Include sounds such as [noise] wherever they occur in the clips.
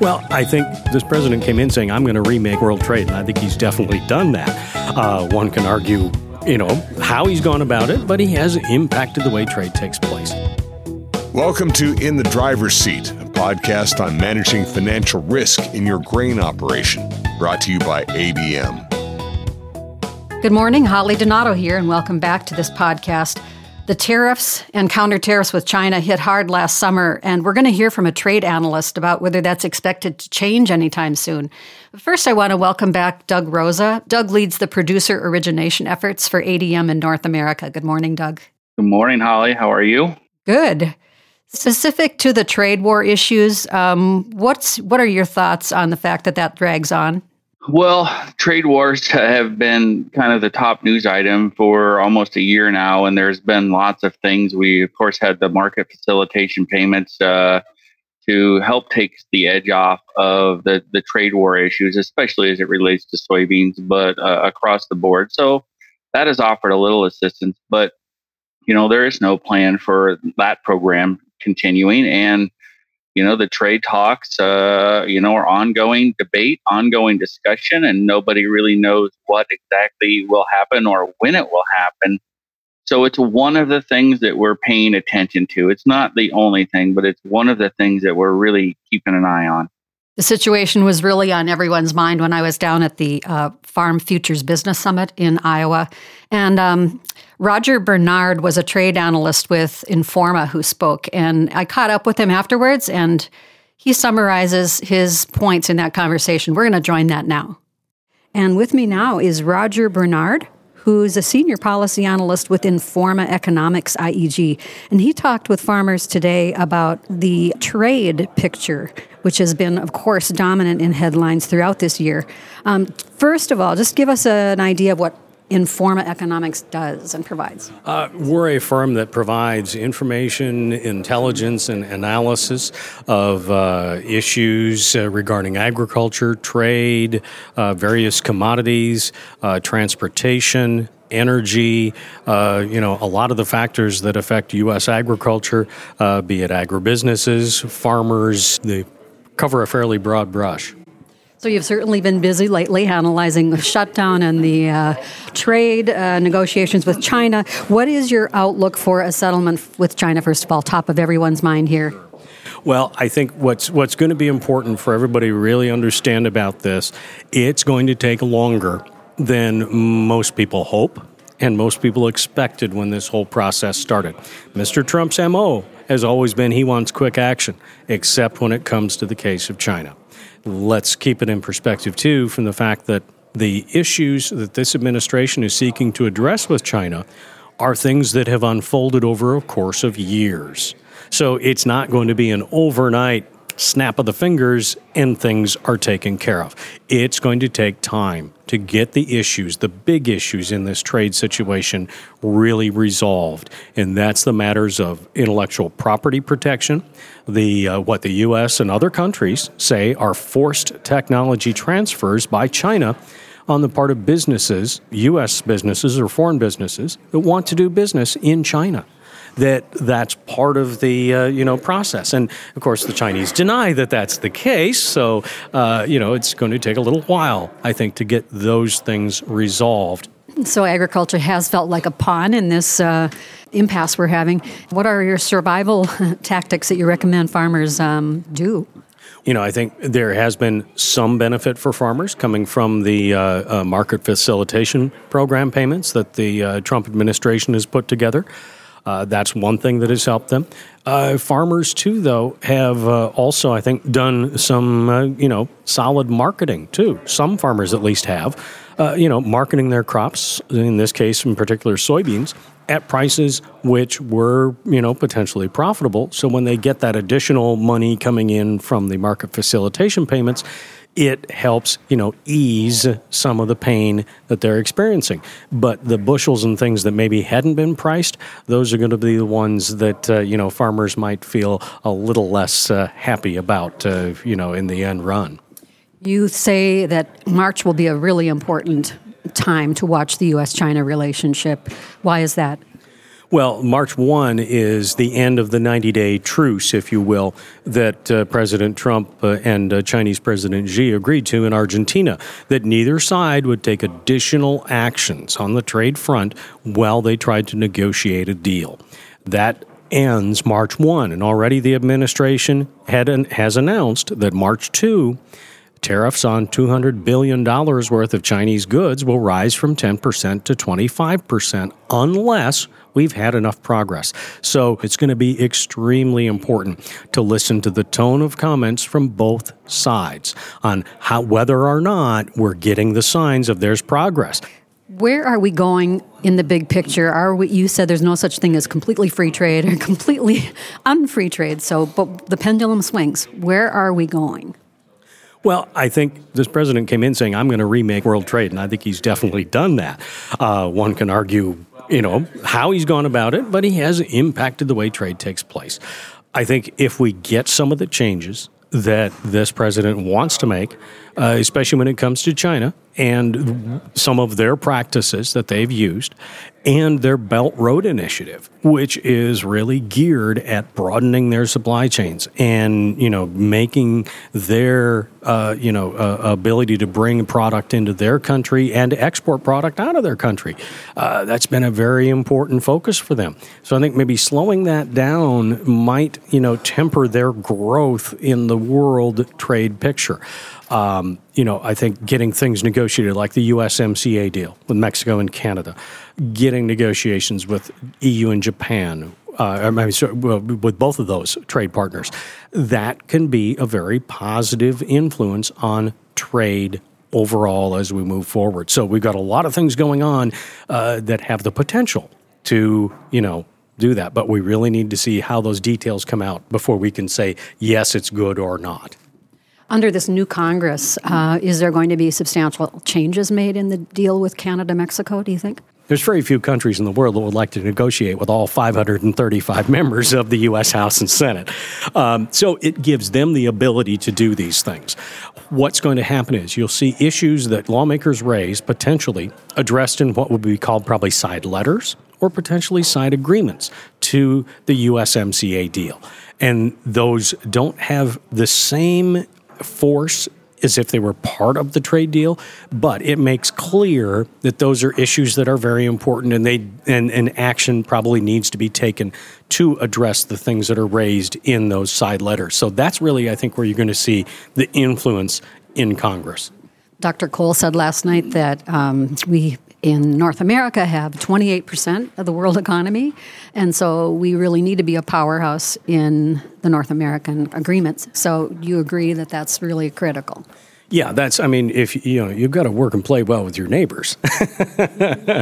Well, I think this president came in saying, I'm going to remake world trade, and I think he's definitely done that. Uh, one can argue, you know, how he's gone about it, but he has impacted the way trade takes place. Welcome to In the Driver's Seat, a podcast on managing financial risk in your grain operation, brought to you by ADM. Good morning, Holly Donato here, and welcome back to this podcast. The tariffs and counter tariffs with China hit hard last summer, and we're going to hear from a trade analyst about whether that's expected to change anytime soon. But first, I want to welcome back Doug Rosa. Doug leads the producer origination efforts for ADM in North America. Good morning, Doug. Good morning, Holly. How are you? Good. Specific to the trade war issues, um, what's what are your thoughts on the fact that that drags on? Well, trade wars have been kind of the top news item for almost a year now, and there's been lots of things. We, of course, had the market facilitation payments uh, to help take the edge off of the, the trade war issues, especially as it relates to soybeans, but uh, across the board. So that has offered a little assistance, but you know there is no plan for that program continuing, and you know the trade talks uh, you know are ongoing debate ongoing discussion and nobody really knows what exactly will happen or when it will happen. So it's one of the things that we're paying attention to. It's not the only thing but it's one of the things that we're really keeping an eye on the situation was really on everyone's mind when I was down at the uh, Farm Futures Business Summit in Iowa. And um, Roger Bernard was a trade analyst with Informa who spoke. And I caught up with him afterwards, and he summarizes his points in that conversation. We're going to join that now. And with me now is Roger Bernard, who's a senior policy analyst with Informa Economics IEG. And he talked with farmers today about the trade picture which has been, of course, dominant in headlines throughout this year. Um, first of all, just give us a, an idea of what Informa Economics does and provides? Uh, we're a firm that provides information, intelligence, and analysis of uh, issues uh, regarding agriculture, trade, uh, various commodities, uh, transportation, energy, uh, you know, a lot of the factors that affect U.S. agriculture, uh, be it agribusinesses, farmers, they cover a fairly broad brush. So you've certainly been busy lately analyzing the shutdown and the uh, trade uh, negotiations with China. What is your outlook for a settlement with China? First of all, top of everyone's mind here. Well, I think what's what's going to be important for everybody to really understand about this, it's going to take longer than most people hope and most people expected when this whole process started. Mr. Trump's MO has always been he wants quick action, except when it comes to the case of China. Let's keep it in perspective, too, from the fact that the issues that this administration is seeking to address with China are things that have unfolded over a course of years. So it's not going to be an overnight snap of the fingers and things are taken care of. It's going to take time to get the issues, the big issues in this trade situation, really resolved. And that's the matters of intellectual property protection, the uh, what the U.S. and other countries say are forced technology transfers by China on the part of businesses, U.S. businesses or foreign businesses that want to do business in China that that's part of the uh, you know process. And of course, the Chinese deny that that's the case. So uh, you know, it's going to take a little while, I think, to get those things resolved. So agriculture has felt like a pawn in this uh, impasse we're having. What are your survival [laughs] tactics that you recommend farmers um, do? You know, I think there has been some benefit for farmers coming from the uh, uh, market facilitation program payments that the uh, Trump administration has put together. Uh, that's one thing that has helped them. Uh, farmers, too, though, have uh, also, I think, done some, uh, you know, solid marketing, too. Some farmers at least have, uh, you know, marketing their crops, in this case, in particular, soybeans, at prices which were, you know, potentially profitable. So when they get that additional money coming in from the market facilitation payments, it helps, you know, ease some of the pain that they're experiencing. But the bushels and things that maybe hadn't been priced, those are going to be the ones that, uh, you know, farmers might feel a little less uh, happy about, uh, you know, in the end run. You say that March will be a really important time to watch the U.S. China relationship. Why is that? Well, March 1 is the end of the 90 day truce, if you will, that uh, President Trump uh, and uh, Chinese President Xi agreed to in Argentina, that neither side would take additional actions on the trade front while they tried to negotiate a deal. That ends March 1, and already the administration an, has announced that March 2 Tariffs on $200 billion worth of Chinese goods will rise from 10% to 25% unless we've had enough progress. So it's going to be extremely important to listen to the tone of comments from both sides on how whether or not we're getting the signs of there's progress. Where are we going in the big picture? Are we, you said there's no such thing as completely free trade or completely [laughs] unfree trade. So, but the pendulum swings. Where are we going? Well, I think this president came in saying, I'm going to remake world trade, and I think he's definitely done that. Uh, one can argue, you know, how he's gone about it, but he has impacted the way trade takes place. I think if we get some of the changes that this president wants to make, uh, especially when it comes to China and some of their practices that they've used, and their Belt Road Initiative, which is really geared at broadening their supply chains and you know making their uh, you know uh, ability to bring product into their country and export product out of their country. Uh, that's been a very important focus for them. So I think maybe slowing that down might you know temper their growth in the world trade picture. Um, you know, I think getting things negotiated like the USMCA deal with Mexico and Canada, getting negotiations with EU and Japan, uh, I mean, so, well, with both of those trade partners, that can be a very positive influence on trade overall as we move forward. So we've got a lot of things going on uh, that have the potential to, you know, do that. But we really need to see how those details come out before we can say, yes, it's good or not. Under this new Congress, uh, is there going to be substantial changes made in the deal with Canada Mexico, do you think? There's very few countries in the world that would like to negotiate with all 535 [laughs] members of the U.S. House and Senate. Um, so it gives them the ability to do these things. What's going to happen is you'll see issues that lawmakers raise potentially addressed in what would be called probably side letters or potentially side agreements to the USMCA deal. And those don't have the same force as if they were part of the trade deal, but it makes clear that those are issues that are very important and they and, and action probably needs to be taken to address the things that are raised in those side letters. So that's really I think where you're going to see the influence in Congress. Dr. Cole said last night that um, we in North America have 28% of the world economy. And so we really need to be a powerhouse in the North American agreements. So you agree that that's really critical? Yeah, that's. I mean, if you know, you've got to work and play well with your neighbors.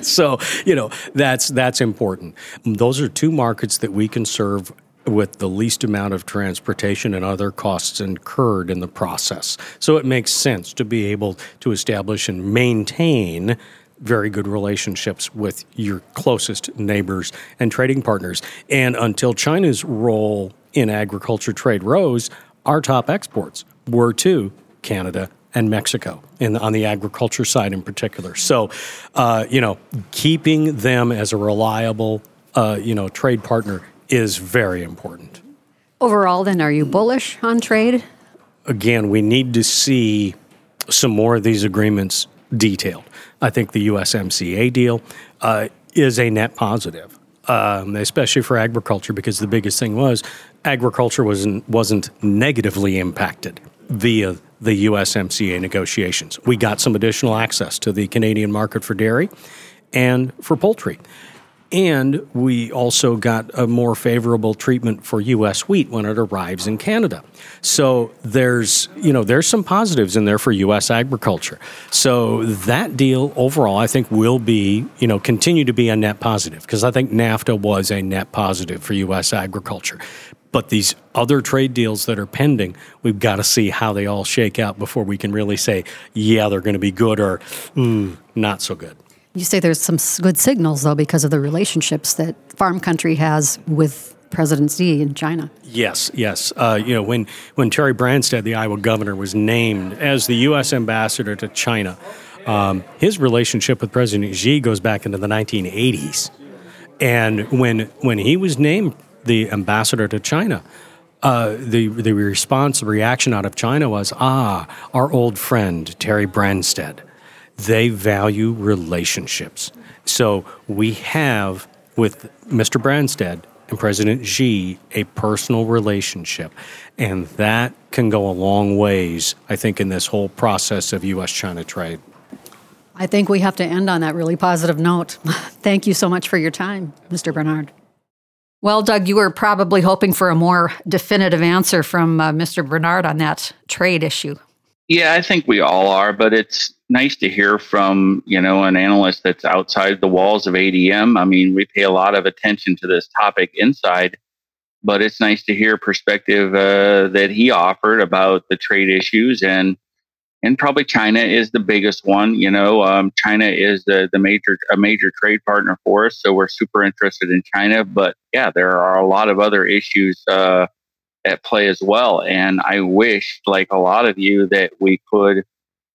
[laughs] so you know, that's that's important. Those are two markets that we can serve with the least amount of transportation and other costs incurred in the process. So it makes sense to be able to establish and maintain very good relationships with your closest neighbors and trading partners. And until China's role in agriculture trade rose, our top exports were to Canada and Mexico, in, on the agriculture side in particular. So, uh, you know, keeping them as a reliable, uh, you know, trade partner is very important. Overall, then, are you bullish on trade? Again, we need to see some more of these agreements detailed. I think the USMCA deal uh, is a net positive, um, especially for agriculture, because the biggest thing was agriculture wasn't wasn't negatively impacted via the USMCA negotiations. We got some additional access to the Canadian market for dairy and for poultry. And we also got a more favorable treatment for U.S. wheat when it arrives in Canada. So there's, you know, there's some positives in there for U.S. agriculture. So that deal overall, I think, will be, you know, continue to be a net positive because I think NAFTA was a net positive for U.S. agriculture. But these other trade deals that are pending, we've got to see how they all shake out before we can really say, yeah, they're going to be good or mm, not so good. You say there's some good signals, though, because of the relationships that farm country has with President Xi in China. Yes, yes. Uh, you know, when, when Terry Branstad, the Iowa governor, was named as the U.S. ambassador to China, um, his relationship with President Xi goes back into the 1980s. And when when he was named the ambassador to China, uh, the the response, the reaction out of China was, ah, our old friend Terry Branstad. They value relationships. So we have with Mr. Branstad and President Xi a personal relationship. And that can go a long ways, I think, in this whole process of U.S. China trade. I think we have to end on that really positive note. [laughs] Thank you so much for your time, Mr. Bernard. Well, Doug, you were probably hoping for a more definitive answer from uh, Mr. Bernard on that trade issue. Yeah, I think we all are, but it's nice to hear from, you know, an analyst that's outside the walls of ADM. I mean, we pay a lot of attention to this topic inside, but it's nice to hear perspective uh, that he offered about the trade issues and and probably China is the biggest one. You know, um, China is the the major a major trade partner for us, so we're super interested in China. But yeah, there are a lot of other issues uh, at play as well, and I wish, like a lot of you, that we could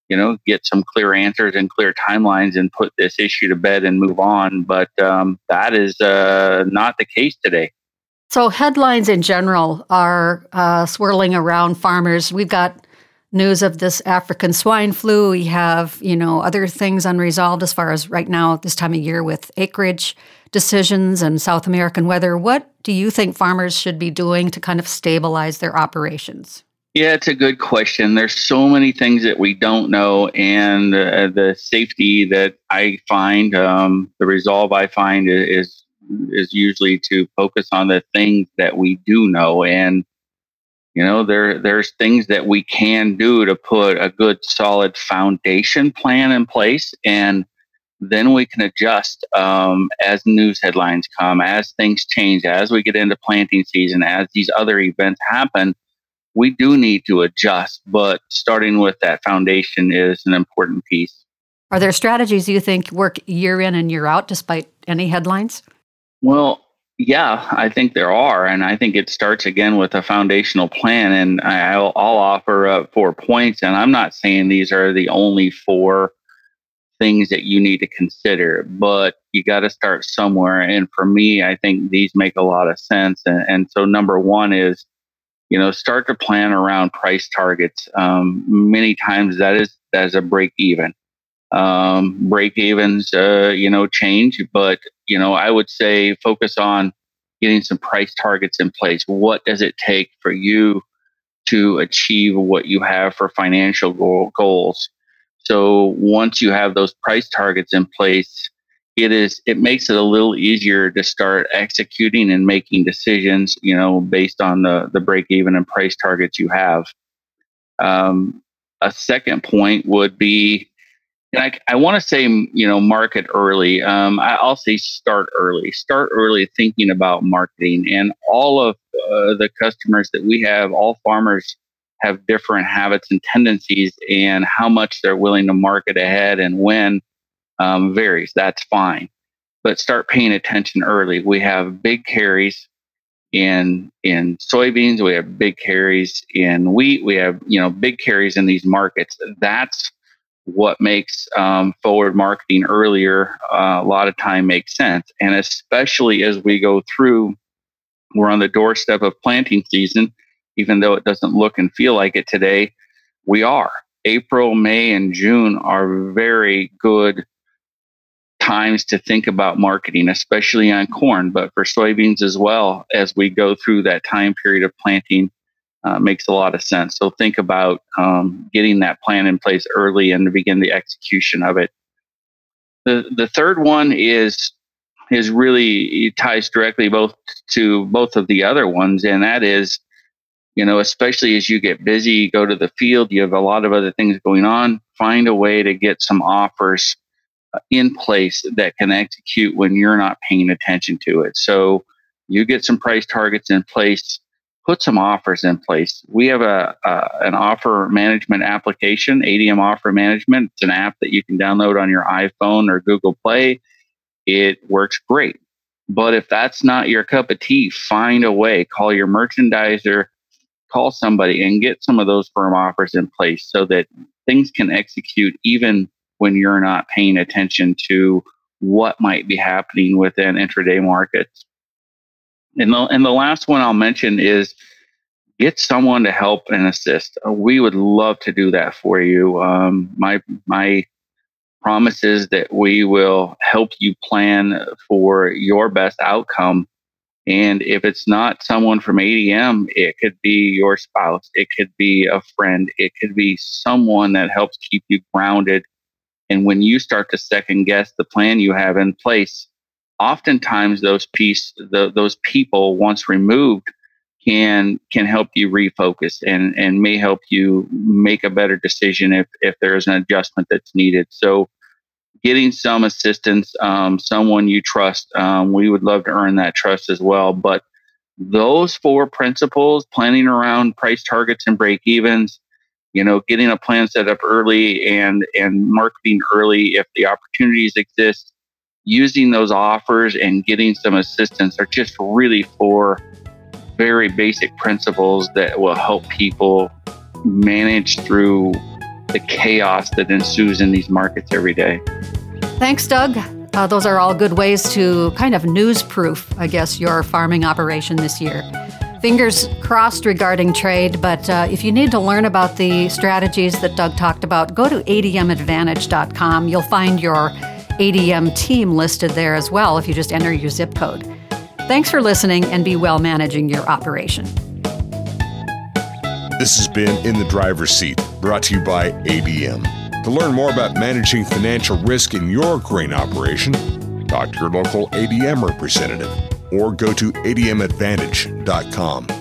you know, get some clear answers and clear timelines and put this issue to bed and move on. But um, that is uh, not the case today. So, headlines in general are uh, swirling around farmers. We've got news of this African swine flu. We have, you know, other things unresolved as far as right now, this time of year with acreage decisions and South American weather. What do you think farmers should be doing to kind of stabilize their operations? Yeah, it's a good question. There's so many things that we don't know, and uh, the safety that I find, um, the resolve I find is is usually to focus on the things that we do know, and you know there there's things that we can do to put a good solid foundation plan in place, and then we can adjust um, as news headlines come, as things change, as we get into planting season, as these other events happen we do need to adjust, but starting with that foundation is an important piece. Are there strategies you think work year in and year out despite any headlines? Well, yeah, I think there are. And I think it starts again with a foundational plan. And I'll, I'll offer up four points. And I'm not saying these are the only four things that you need to consider, but you got to start somewhere. And for me, I think these make a lot of sense. And, and so, number one is you know start to plan around price targets. Um, many times that is that is a break even. Um, break evens uh, you know change but you know i would say focus on getting some price targets in place. What does it take for you to achieve what you have for financial goal, goals? So once you have those price targets in place it is it makes it a little easier to start executing and making decisions you know based on the the break even and price targets you have. Um, a second point would be and I, I want to say you know market early. Um, I, will say start early. Start early thinking about marketing and all of uh, the customers that we have all farmers have different habits and tendencies and how much they're willing to market ahead and when um, varies. That's fine, but start paying attention early. We have big carries in in soybeans. We have big carries in wheat. We have you know big carries in these markets. That's what makes um, forward marketing earlier uh, a lot of time makes sense, and especially as we go through, we're on the doorstep of planting season. Even though it doesn't look and feel like it today, we are. April, May, and June are very good times to think about marketing, especially on corn, but for soybeans as well as we go through that time period of planting. Uh, makes a lot of sense. So think about um, getting that plan in place early and to begin the execution of it. The the third one is is really ties directly both to both of the other ones, and that is, you know, especially as you get busy, go to the field, you have a lot of other things going on. Find a way to get some offers in place that can execute when you're not paying attention to it. So you get some price targets in place, put some offers in place. We have a, a an offer management application, ADM Offer Management. It's an app that you can download on your iPhone or Google Play. It works great. But if that's not your cup of tea, find a way. Call your merchandiser, call somebody, and get some of those firm offers in place so that things can execute even when you're not paying attention to what might be happening within intraday markets. And the, and the last one I'll mention is get someone to help and assist. Uh, we would love to do that for you. Um, my my promise is that we will help you plan for your best outcome. And if it's not someone from ADM, it could be your spouse, it could be a friend, it could be someone that helps keep you grounded. And when you start to second guess the plan you have in place, oftentimes those piece the, those people once removed can can help you refocus and and may help you make a better decision if if there's an adjustment that's needed. So getting some assistance um, someone you trust um, we would love to earn that trust as well. But those four principles planning around price targets and break evens you know getting a plan set up early and and marketing early if the opportunities exist using those offers and getting some assistance are just really four very basic principles that will help people manage through the chaos that ensues in these markets every day. Thanks, Doug. Uh, those are all good ways to kind of news proof, I guess, your farming operation this year. Fingers crossed regarding trade, but uh, if you need to learn about the strategies that Doug talked about, go to admadvantage.com. You'll find your ADM team listed there as well if you just enter your zip code. Thanks for listening and be well managing your operation. This has been In the Driver's Seat, brought to you by ADM. To learn more about managing financial risk in your grain operation, talk to your local ADM representative or go to admadvantage.com.